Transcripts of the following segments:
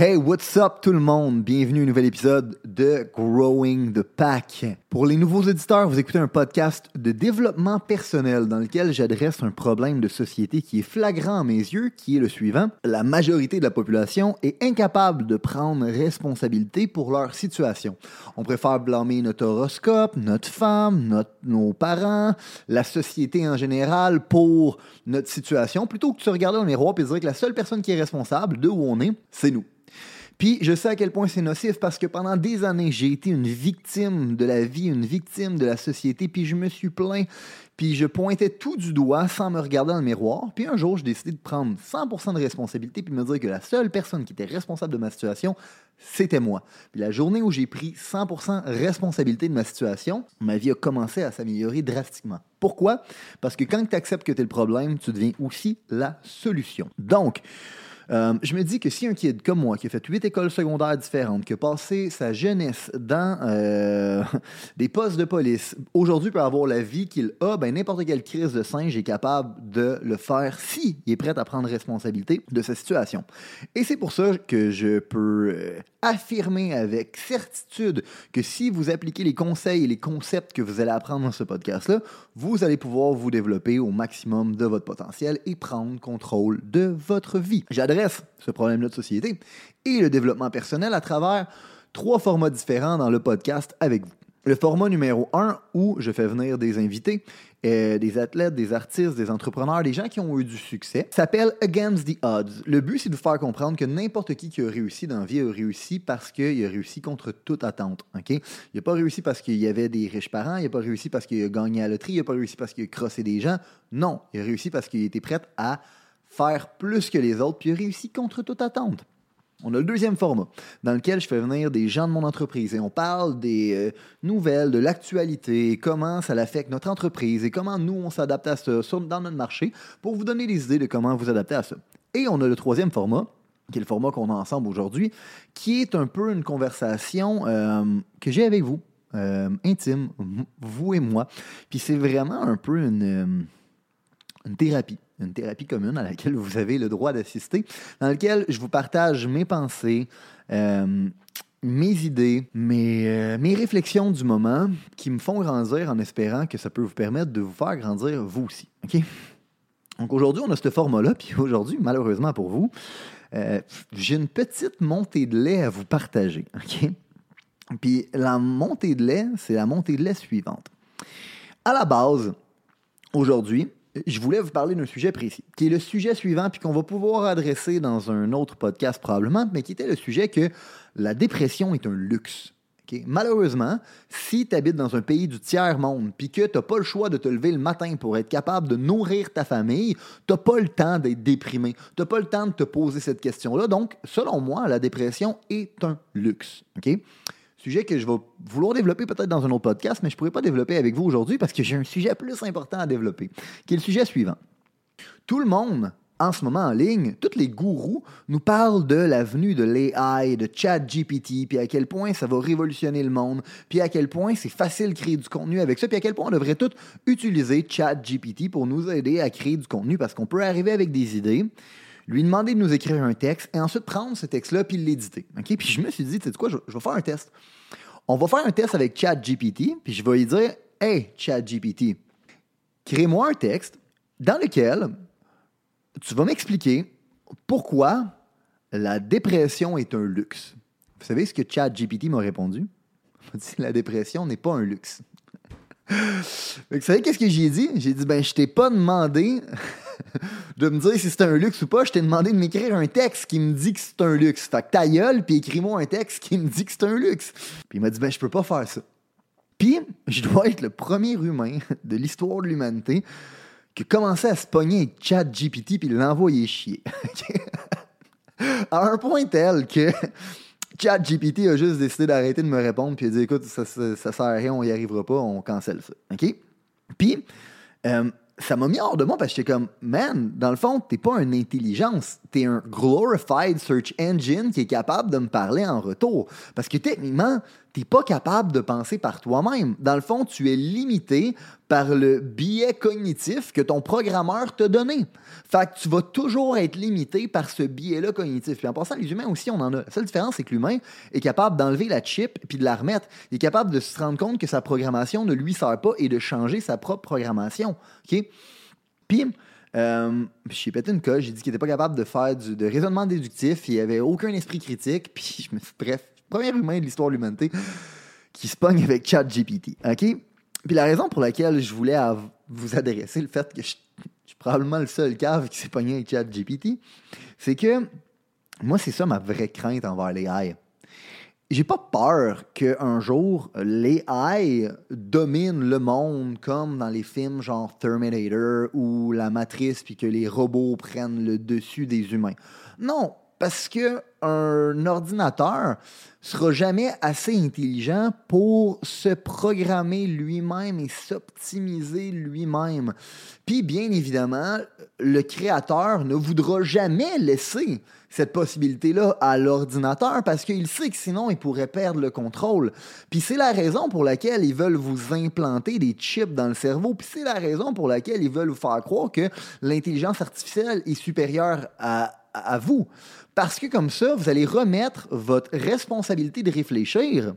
Hey, what's up tout le monde? Bienvenue à un nouvel épisode de Growing the Pack. Pour les nouveaux auditeurs, vous écoutez un podcast de développement personnel dans lequel j'adresse un problème de société qui est flagrant à mes yeux, qui est le suivant. La majorité de la population est incapable de prendre responsabilité pour leur situation. On préfère blâmer notre horoscope, notre femme, nos parents, la société en général pour notre situation, plutôt que de se regarder dans le miroir et de dire que la seule personne qui est responsable de où on est, c'est nous. Puis je sais à quel point c'est nocif parce que pendant des années, j'ai été une victime de la vie, une victime de la société, puis je me suis plaint, puis je pointais tout du doigt sans me regarder dans le miroir. Puis un jour, j'ai décidé de prendre 100% de responsabilité puis me dire que la seule personne qui était responsable de ma situation, c'était moi. Puis la journée où j'ai pris 100% responsabilité de ma situation, ma vie a commencé à s'améliorer drastiquement. Pourquoi? Parce que quand tu acceptes que tu es le problème, tu deviens aussi la solution. Donc, euh, je me dis que si un kid comme moi, qui a fait huit écoles secondaires différentes, qui a passé sa jeunesse dans euh, des postes de police, aujourd'hui peut avoir la vie qu'il a, ben n'importe quelle crise de singe est capable de le faire si il est prêt à prendre responsabilité de sa situation. Et c'est pour ça que je peux euh, affirmer avec certitude que si vous appliquez les conseils et les concepts que vous allez apprendre dans ce podcast-là, vous allez pouvoir vous développer au maximum de votre potentiel et prendre contrôle de votre vie. Ce problème-là de société et le développement personnel à travers trois formats différents dans le podcast avec vous. Le format numéro un où je fais venir des invités, euh, des athlètes, des artistes, des entrepreneurs, des gens qui ont eu du succès, s'appelle Against the Odds. Le but, c'est de vous faire comprendre que n'importe qui qui a réussi dans la vie a réussi parce qu'il a réussi contre toute attente. ok? Il n'a pas réussi parce qu'il y avait des riches parents, il n'a pas réussi parce qu'il a gagné à la loterie, il n'a pas réussi parce qu'il a crossé des gens. Non, il a réussi parce qu'il était prêt à faire plus que les autres, puis réussi contre toute attente. On a le deuxième format, dans lequel je fais venir des gens de mon entreprise et on parle des euh, nouvelles, de l'actualité, comment ça affecte notre entreprise et comment nous, on s'adapte à ça dans notre marché pour vous donner des idées de comment vous adapter à ça. Et on a le troisième format, qui est le format qu'on a ensemble aujourd'hui, qui est un peu une conversation euh, que j'ai avec vous, euh, intime, vous et moi. Puis c'est vraiment un peu une thérapie une thérapie commune à laquelle vous avez le droit d'assister, dans laquelle je vous partage mes pensées, euh, mes idées, mes, euh, mes réflexions du moment qui me font grandir en espérant que ça peut vous permettre de vous faire grandir vous aussi. OK? Donc aujourd'hui, on a ce format-là, puis aujourd'hui, malheureusement pour vous, euh, j'ai une petite montée de lait à vous partager. OK? Puis la montée de lait, c'est la montée de lait suivante. À la base, aujourd'hui, je voulais vous parler d'un sujet précis, qui est le sujet suivant, puis qu'on va pouvoir adresser dans un autre podcast probablement, mais qui était le sujet que la dépression est un luxe. Malheureusement, si tu habites dans un pays du tiers-monde, puis que tu n'as pas le choix de te lever le matin pour être capable de nourrir ta famille, tu n'as pas le temps d'être déprimé. Tu n'as pas le temps de te poser cette question-là. Donc, selon moi, la dépression est un luxe. Sujet que je vais vouloir développer peut-être dans un autre podcast, mais je ne pourrais pas développer avec vous aujourd'hui parce que j'ai un sujet plus important à développer, qui est le sujet suivant. Tout le monde, en ce moment en ligne, tous les gourous nous parlent de l'avenue de l'AI, de ChatGPT, puis à quel point ça va révolutionner le monde, puis à quel point c'est facile de créer du contenu avec ça, puis à quel point on devrait tous utiliser ChatGPT pour nous aider à créer du contenu parce qu'on peut arriver avec des idées lui demander de nous écrire un texte et ensuite prendre ce texte-là puis l'éditer. Puis je me suis dit, tu sais quoi, je, vais faire un test. On va faire un test avec ChatGPT, puis je vais lui dire Hey, ChatGPT, crée-moi un texte dans lequel tu vas m'expliquer pourquoi la dépression est un luxe. Vous savez ce que ChatGPT m'a répondu? Il m'a dit La dépression n'est pas un luxe. vous savez qu'est-ce que j'ai dit? J'ai dit Ben, je t'ai pas demandé de me dire si c'est un luxe ou pas, je t'ai demandé de m'écrire un texte qui me dit que c'est un luxe. Fait que ta gueule, puis écris-moi un texte qui me dit que c'est un luxe. Puis il m'a dit, ben, je peux pas faire ça. Puis, je dois être le premier humain de l'histoire de l'humanité qui a commencé à se pogner avec ChatGPT puis l'envoyer chier. à un point tel que ChatGPT a juste décidé d'arrêter de me répondre, puis a dit écoute, ça sert à rien, on y arrivera pas, on cancelle ça. OK? Puis, euh, ça m'a mis hors de moi parce que j'étais comme, man, dans le fond, t'es pas une intelligence, t'es un glorified search engine qui est capable de me parler en retour. Parce que techniquement, t'es pas capable de penser par toi-même. Dans le fond, tu es limité par le biais cognitif que ton programmeur t'a donné. Fait tu vas toujours être limité par ce biais-là cognitif. Puis en passant, les humains aussi, on en a. La seule différence, c'est que l'humain est capable d'enlever la chip puis de la remettre. Il est capable de se rendre compte que sa programmation ne lui sert pas et de changer sa propre programmation. OK? Puis, euh, j'ai pété une coche, j'ai dit qu'il n'était pas capable de faire du de raisonnement déductif, il avait aucun esprit critique, puis je me suis, bref, premier humain de l'histoire de l'humanité qui se pogne avec ChatGPT. OK? Puis la raison pour laquelle je voulais vous adresser le fait que je, suis probablement le seul cave qui s'est pogné avec ChatGPT, c'est que moi, c'est ça ma vraie crainte envers les AI. J'ai pas peur qu'un jour l'AI domine le monde comme dans les films genre Terminator ou La Matrice puis que les robots prennent le dessus des humains. Non, parce que un ordinateur sera jamais assez intelligent pour se programmer lui-même et s'optimiser lui-même. Puis bien évidemment, le créateur ne voudra jamais laisser cette possibilité-là à l'ordinateur parce qu'il sait que sinon il pourrait perdre le contrôle. Puis c'est la raison pour laquelle ils veulent vous implanter des chips dans le cerveau. Puis c'est la raison pour laquelle ils veulent vous faire croire que l'intelligence artificielle est supérieure à, à vous. Parce que comme ça, vous allez remettre votre responsabilité de réfléchir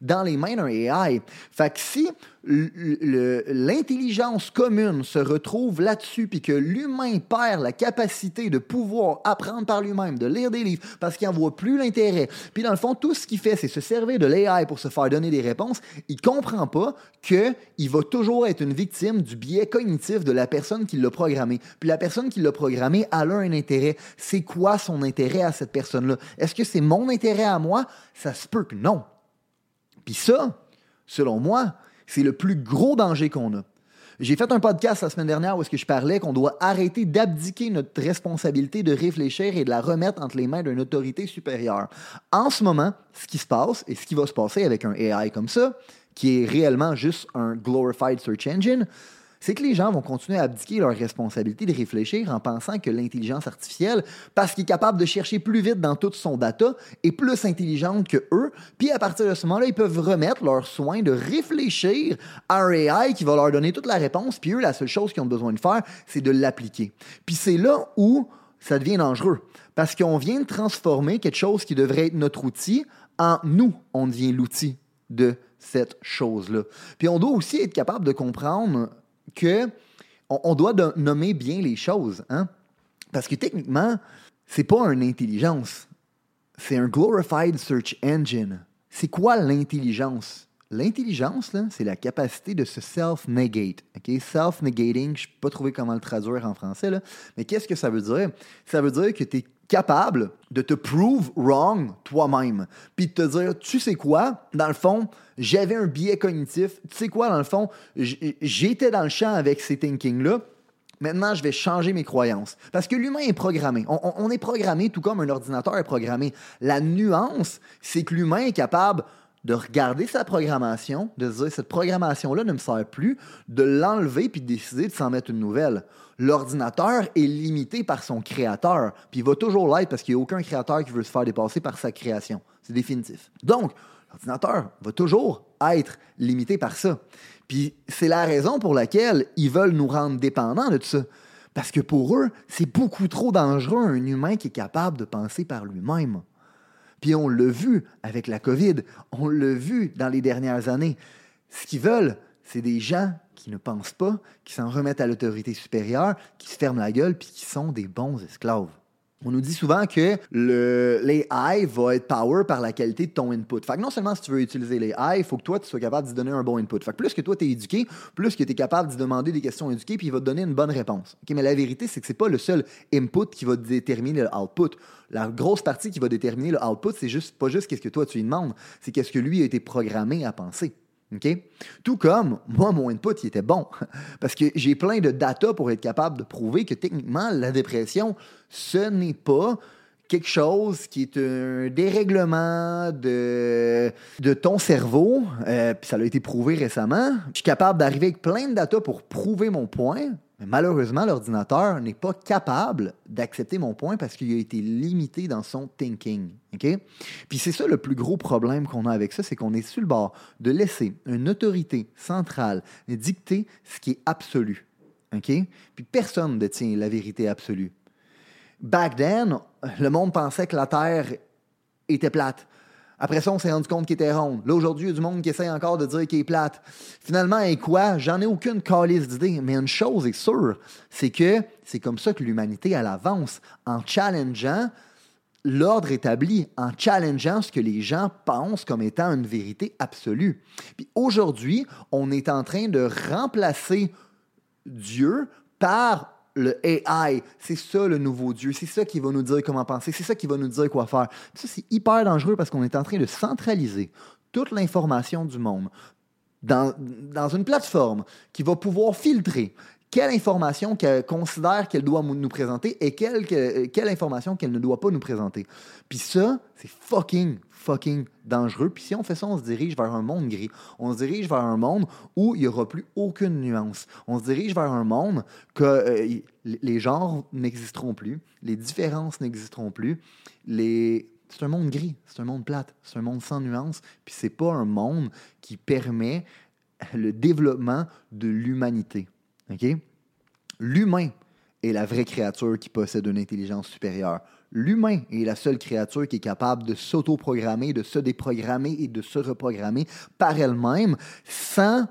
dans les mains d'un AI. Fait si l'intelligence commune se retrouve là-dessus, puis que l'humain perd la capacité de pouvoir apprendre par lui-même, de lire des livres, parce qu'il n'en voit plus l'intérêt, puis dans le fond, tout ce qu'il fait, c'est se servir de l'AI pour se faire donner des réponses, il comprend pas qu'il va toujours être une victime du biais cognitif de la personne qui l'a programmé. Puis la personne qui l'a programmé, a un intérêt. C'est quoi son intérêt à cette personne-là? Est-ce que c'est mon intérêt à moi? Ça se peut que non. Puis ça, selon moi, c'est le plus gros danger qu'on a. J'ai fait un podcast la semaine dernière où est-ce que je parlais qu'on doit arrêter d'abdiquer notre responsabilité de réfléchir et de la remettre entre les mains d'une autorité supérieure. En ce moment, ce qui se passe et ce qui va se passer avec un AI comme ça, qui est réellement juste un glorified search engine, c'est que les gens vont continuer à abdiquer leur responsabilité de réfléchir en pensant que l'intelligence artificielle, parce qu'il est capable de chercher plus vite dans toute son data, est plus intelligente que eux. Puis à partir de ce moment-là, ils peuvent remettre leur soin de réfléchir à un AI qui va leur donner toute la réponse. Puis eux, la seule chose qu'ils ont besoin de faire, c'est de l'appliquer. Puis c'est là où ça devient dangereux. Parce qu'on vient de transformer quelque chose qui devrait être notre outil en nous, on devient l'outil de cette chose-là. Puis on doit aussi être capable de comprendre que on, doit nommer bien les choses. Hein? Parce que techniquement, c'est pas une intelligence. C'est un glorified search engine. C'est quoi l'intelligence? L'intelligence, c'est la capacité de se self-negate. Self-negating, je ne pas trouver comment le traduire en français, là. mais qu'est-ce que ça veut dire? Ça veut dire que tu es capable de te prove wrong toi-même. Puis de te dire, tu sais quoi, dans le fond, j'avais un biais cognitif. Tu sais quoi, dans le fond, j'étais dans le champ avec ces thinking-là. Maintenant, je vais changer mes croyances. Parce que l'humain est programmé. On, est programmé tout comme un ordinateur est programmé. La nuance, c'est que l'humain est capable de regarder sa programmation, de se dire cette programmation-là ne me sert plus, de l'enlever puis de décider de s'en mettre une nouvelle l'ordinateur est limité par son créateur. Puis il va toujours l'être parce qu'il n'y a aucun créateur qui veut se faire dépasser par sa création. C'est définitif. Donc, l'ordinateur va toujours être limité par ça. Puis c'est la raison pour laquelle ils veulent nous rendre dépendants de tout ça. Parce que pour eux, c'est beaucoup trop dangereux un humain qui est capable de penser par lui-même. Puis on l'a vu avec la COVID, on l'a vu dans les dernières années. Ce qu'ils veulent, c'est des gens qui ne pensent pas, qui s'en remettent à l'autorité supérieure, qui se ferment la gueule, puis qui sont des bons esclaves. On nous dit souvent que l'AI va être power par la qualité de ton input. Fait que non seulement si tu veux utiliser l'AI, il faut que toi, tu sois capable d'y donner un bon input. Fait que plus que toi, tu es éduqué, plus que tu es capable d'y demander des questions éduquées, puis il va te donner une bonne réponse. mais la vérité, c'est que c'est pas le seul input qui va déterminer le output. La grosse partie qui va déterminer le output, c'est juste pas juste qu'est-ce que toi, tu lui demandes, c'est qu'est-ce que lui a été programmé à penser. Tout comme, moi, mon input, il était bon. Parce que j'ai plein de data pour être capable de prouver que techniquement, la dépression, ce n'est pas quelque chose qui est un dérèglement de, de ton cerveau, euh, ça a été prouvé récemment. Je suis capable d'arriver avec plein de data pour prouver mon point, malheureusement, l'ordinateur n'est pas capable d'accepter mon point parce qu'il a été limité dans son thinking. Puis c'est ça le plus gros problème qu'on a avec ça, c'est qu'on est sur le bord de laisser une autorité centrale dicter ce qui est absolu. Puis personne ne détient la vérité absolue. Back then, le monde pensait que la Terre était plate. Après ça, on s'est rendu compte qu'il était ronde. Là, aujourd'hui, il y a du monde qui essaie encore de dire qu'il est plate. Finalement, et quoi? J'en ai aucune calice d'idée. Mais une chose est sûre, c'est que c'est comme ça que l'humanité, elle avance. En challengeant l'ordre établi, en challengeant ce que les gens pensent comme étant une vérité absolue. Puis aujourd'hui, on est en train de remplacer Dieu par le AI. C'est ça le nouveau Dieu. C'est ça qui va nous dire comment penser. C'est ça qui va nous dire quoi faire. ça, c'est hyper dangereux parce qu'on est en train de centraliser toute l'information du monde dans, dans une plateforme qui va pouvoir filtrer quelle information qu'elle considère qu'elle doit nous présenter et quelle, quelle information qu'elle ne doit pas nous présenter. Puis ça, c'est fucking, dangereux. Puis si on fait ça, on se dirige vers un monde gris. On se dirige vers un monde où il n'y aura plus aucune nuance. On se dirige vers un monde que euh, les genres n'existeront plus, les différences n'existeront plus, les... C'est un monde gris, c'est un monde plate, c'est un monde sans nuance, puis c'est pas un monde qui permet le développement de l'humanité. L'humain est la vraie créature qui possède une intelligence supérieure. L'humain est la seule créature qui est capable de s'auto-programmer, de se déprogrammer et de se reprogrammer par elle-même sans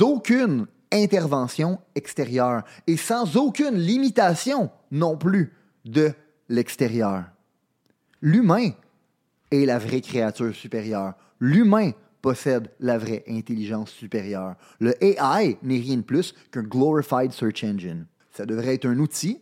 aucune intervention extérieure et sans aucune limitation non plus de l'extérieur. L'humain est la vraie créature supérieure. L'humain possède la vraie intelligence supérieure. Le AI n'est rien de plus qu'un glorified search engine. Ça devrait être un outil.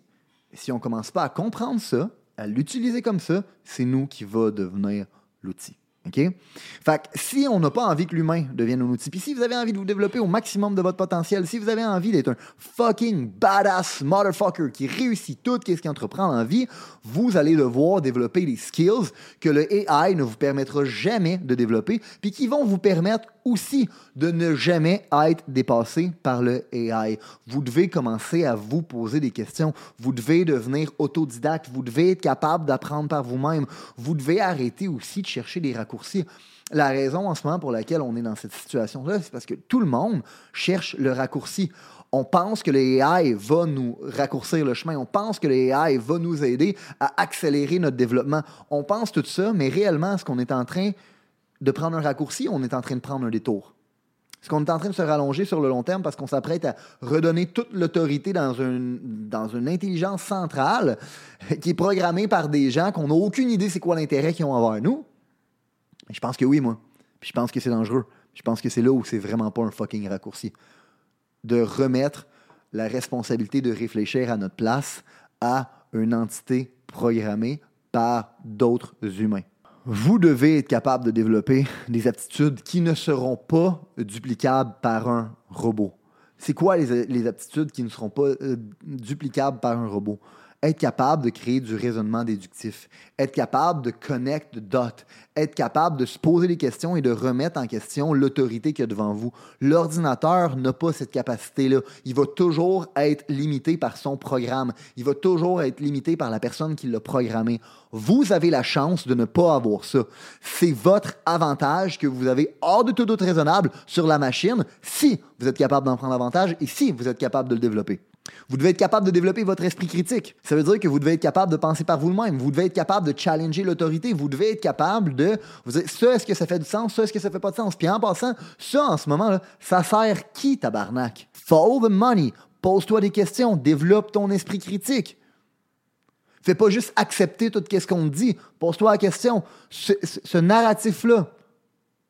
Si on ne commence pas à comprendre ça, à l'utiliser comme ça, c'est nous qui va devenir l'outil. OK? Fait que si on n'a pas envie que l'humain devienne un outil, puis si vous avez envie de vous développer au maximum de votre potentiel, si vous avez envie d'être un fucking badass motherfucker qui réussit tout ce qu'il entreprend en vie, vous allez devoir développer des skills que le AI ne vous permettra jamais de développer, puis qui vont vous permettre aussi de ne jamais être dépassé par le AI. Vous devez commencer à vous poser des questions. Vous devez devenir autodidacte. Vous devez être capable d'apprendre par vous-même. Vous devez arrêter aussi de chercher des raccourcis. La raison en ce moment pour laquelle on est dans cette situation-là, c'est parce que tout le monde cherche le raccourci. On pense que l'AI va nous raccourcir le chemin. On pense que l'AI va nous aider à accélérer notre développement. On pense tout ça, mais réellement, ce qu'on est en train de prendre un raccourci, on est en train de prendre un détour. Est-ce qu'on est en train de se rallonger sur le long terme parce qu'on s'apprête à redonner toute l'autorité dans une, intelligence centrale qui est programmée par des gens qu'on n'a aucune idée c'est quoi l'intérêt qu'ils ont envers nous? Je pense que oui, moi. Je pense que c'est dangereux. Je pense que c'est là où c'est vraiment pas un fucking raccourci. De remettre la responsabilité de réfléchir à notre place à une entité programmée par d'autres humains vous devez être capable de développer des aptitudes qui ne seront pas duplicables par un robot. C'est quoi les, aptitudes qui ne seront pas euh, duplicables par un robot? Être capable de créer du raisonnement déductif, être capable de connect dot, être capable de se poser des questions et de remettre en question l'autorité qu'il y a devant vous. L'ordinateur n'a pas cette capacité-là. Il va toujours être limité par son programme. Il va toujours être limité par la personne qui l'a programmé. Vous avez la chance de ne pas avoir ça. C'est votre avantage que vous avez hors de tout doute raisonnable sur la machine si vous êtes capable d'en prendre avantage et si vous êtes capable de le développer. Vous devez être capable de développer votre esprit critique. Ça veut dire que vous devez être capable de penser par vous-même. Vous devez être capable de challenger l'autorité. Vous devez être capable de vous dire ça, est-ce que ça fait du sens? Ça, est-ce que ça fait pas de sens? Puis en passant, ça, en ce moment-là, ça sert qui, tabarnak? Follow the money. Pose-toi des questions. Développe ton esprit critique. Fais pas juste accepter tout ce qu'on te dit. Pose-toi la question. ce narratif-là,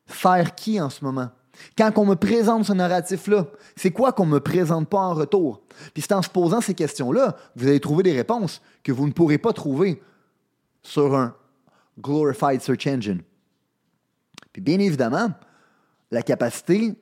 faire qui en ce moment? Quand on me présente ce narratif-là, c'est quoi qu'on ne me présente pas en retour? Puis c'est en se posant ces questions-là, vous allez trouver des réponses que vous ne pourrez pas trouver sur un glorified search engine. Puis bien évidemment, la capacité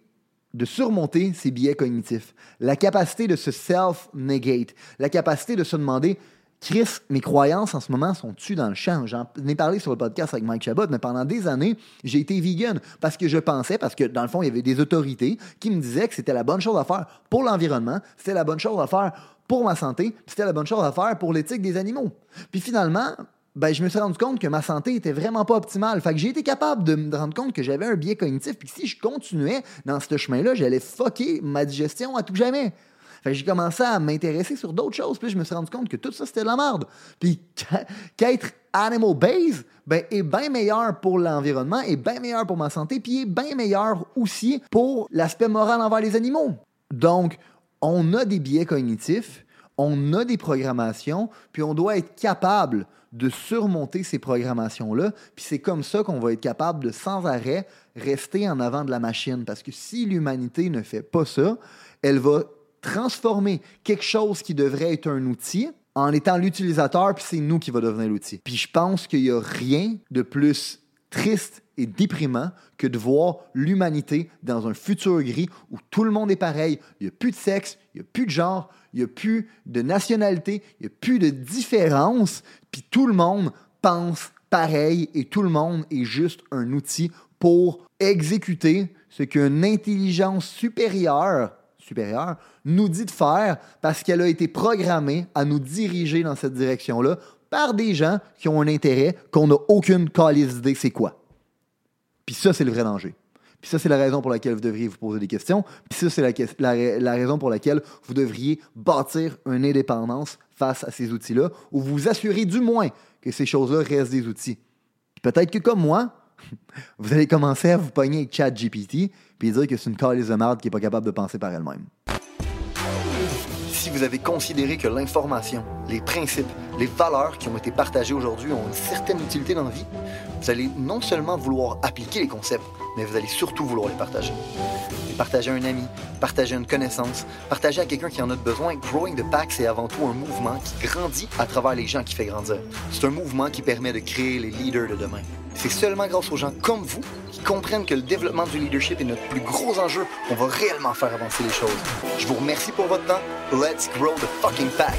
de surmonter ces biais cognitifs, la capacité de se self-negate, la capacité de se demander Chris, mes croyances en ce moment sont tues dans le champ? J'en ai parlé sur le podcast avec Mike Chabot, mais pendant des années, j'ai été vegan parce que je pensais, parce que dans le fond, il y avait des autorités qui me disaient que c'était la bonne chose à faire pour l'environnement, c'était la bonne chose à faire pour ma santé, puis c'était la bonne chose à faire pour l'éthique des animaux. Puis finalement, ben, je me suis rendu compte que ma santé était vraiment pas optimale. Fait que j'ai été capable de me rendre compte que j'avais un biais cognitif, puis si je continuais dans ce chemin-là, j'allais fucker ma digestion à tout jamais. Fait j'ai commencé à m'intéresser sur d'autres choses, puis je me suis rendu compte que tout ça, c'était de la merde. Puis qu'être animal-based ben, est bien meilleur pour l'environnement, est bien meilleur pour ma santé, puis est bien meilleur aussi pour l'aspect moral envers les animaux. Donc, on a des biais cognitifs, on a des programmations, puis on doit être capable de surmonter ces programmations-là. Puis c'est comme ça qu'on va être capable de sans arrêt rester en avant de la machine. Parce que si l'humanité ne fait pas ça, elle va transformer quelque chose qui devrait être un outil en étant l'utilisateur, puis c'est nous qui va devenir l'outil. Puis je pense qu'il n'y a rien de plus triste et déprimant que de voir l'humanité dans un futur gris où tout le monde est pareil, il n'y a plus de sexe, il n'y a plus de genre, il n'y a plus de nationalité, il n'y a plus de différence, puis tout le monde pense pareil et tout le monde est juste un outil pour exécuter ce qu'une intelligence supérieure, supérieure nous dit de faire parce qu'elle a été programmée à nous diriger dans cette direction-là par des gens qui ont un intérêt qu'on n'a aucune calice d'idée c'est quoi. Puis ça, c'est le vrai danger. Puis ça, c'est la raison pour laquelle vous devriez vous poser des questions. Puis ça, c'est la, raison pour laquelle vous devriez bâtir une indépendance face à ces outils-là, ou vous assurer du moins que ces choses-là restent des outils. Peut-être que comme moi, vous allez commencer à vous pogner avec ChatGPT puis dire que c'est une calice de merde qui n'est pas capable de penser par elle-même si vous avez considéré que l'information, les principes, les valeurs qui ont été partagées aujourd'hui ont une certaine utilité dans la vie, vous allez non seulement vouloir appliquer les concepts, mais vous allez surtout vouloir les partager. Partager à un ami, partager une connaissance, partager à quelqu'un qui en a besoin. Growing the Pack, c'est avant tout un mouvement qui grandit à travers les gens qui fait grandir. C'est un mouvement qui permet de créer les leaders de demain. C'est seulement grâce aux gens comme vous qui comprennent que le développement du leadership est notre plus gros enjeu qu'on va réellement faire avancer les choses. Je vous remercie pour votre temps. Let's grow the fucking pack.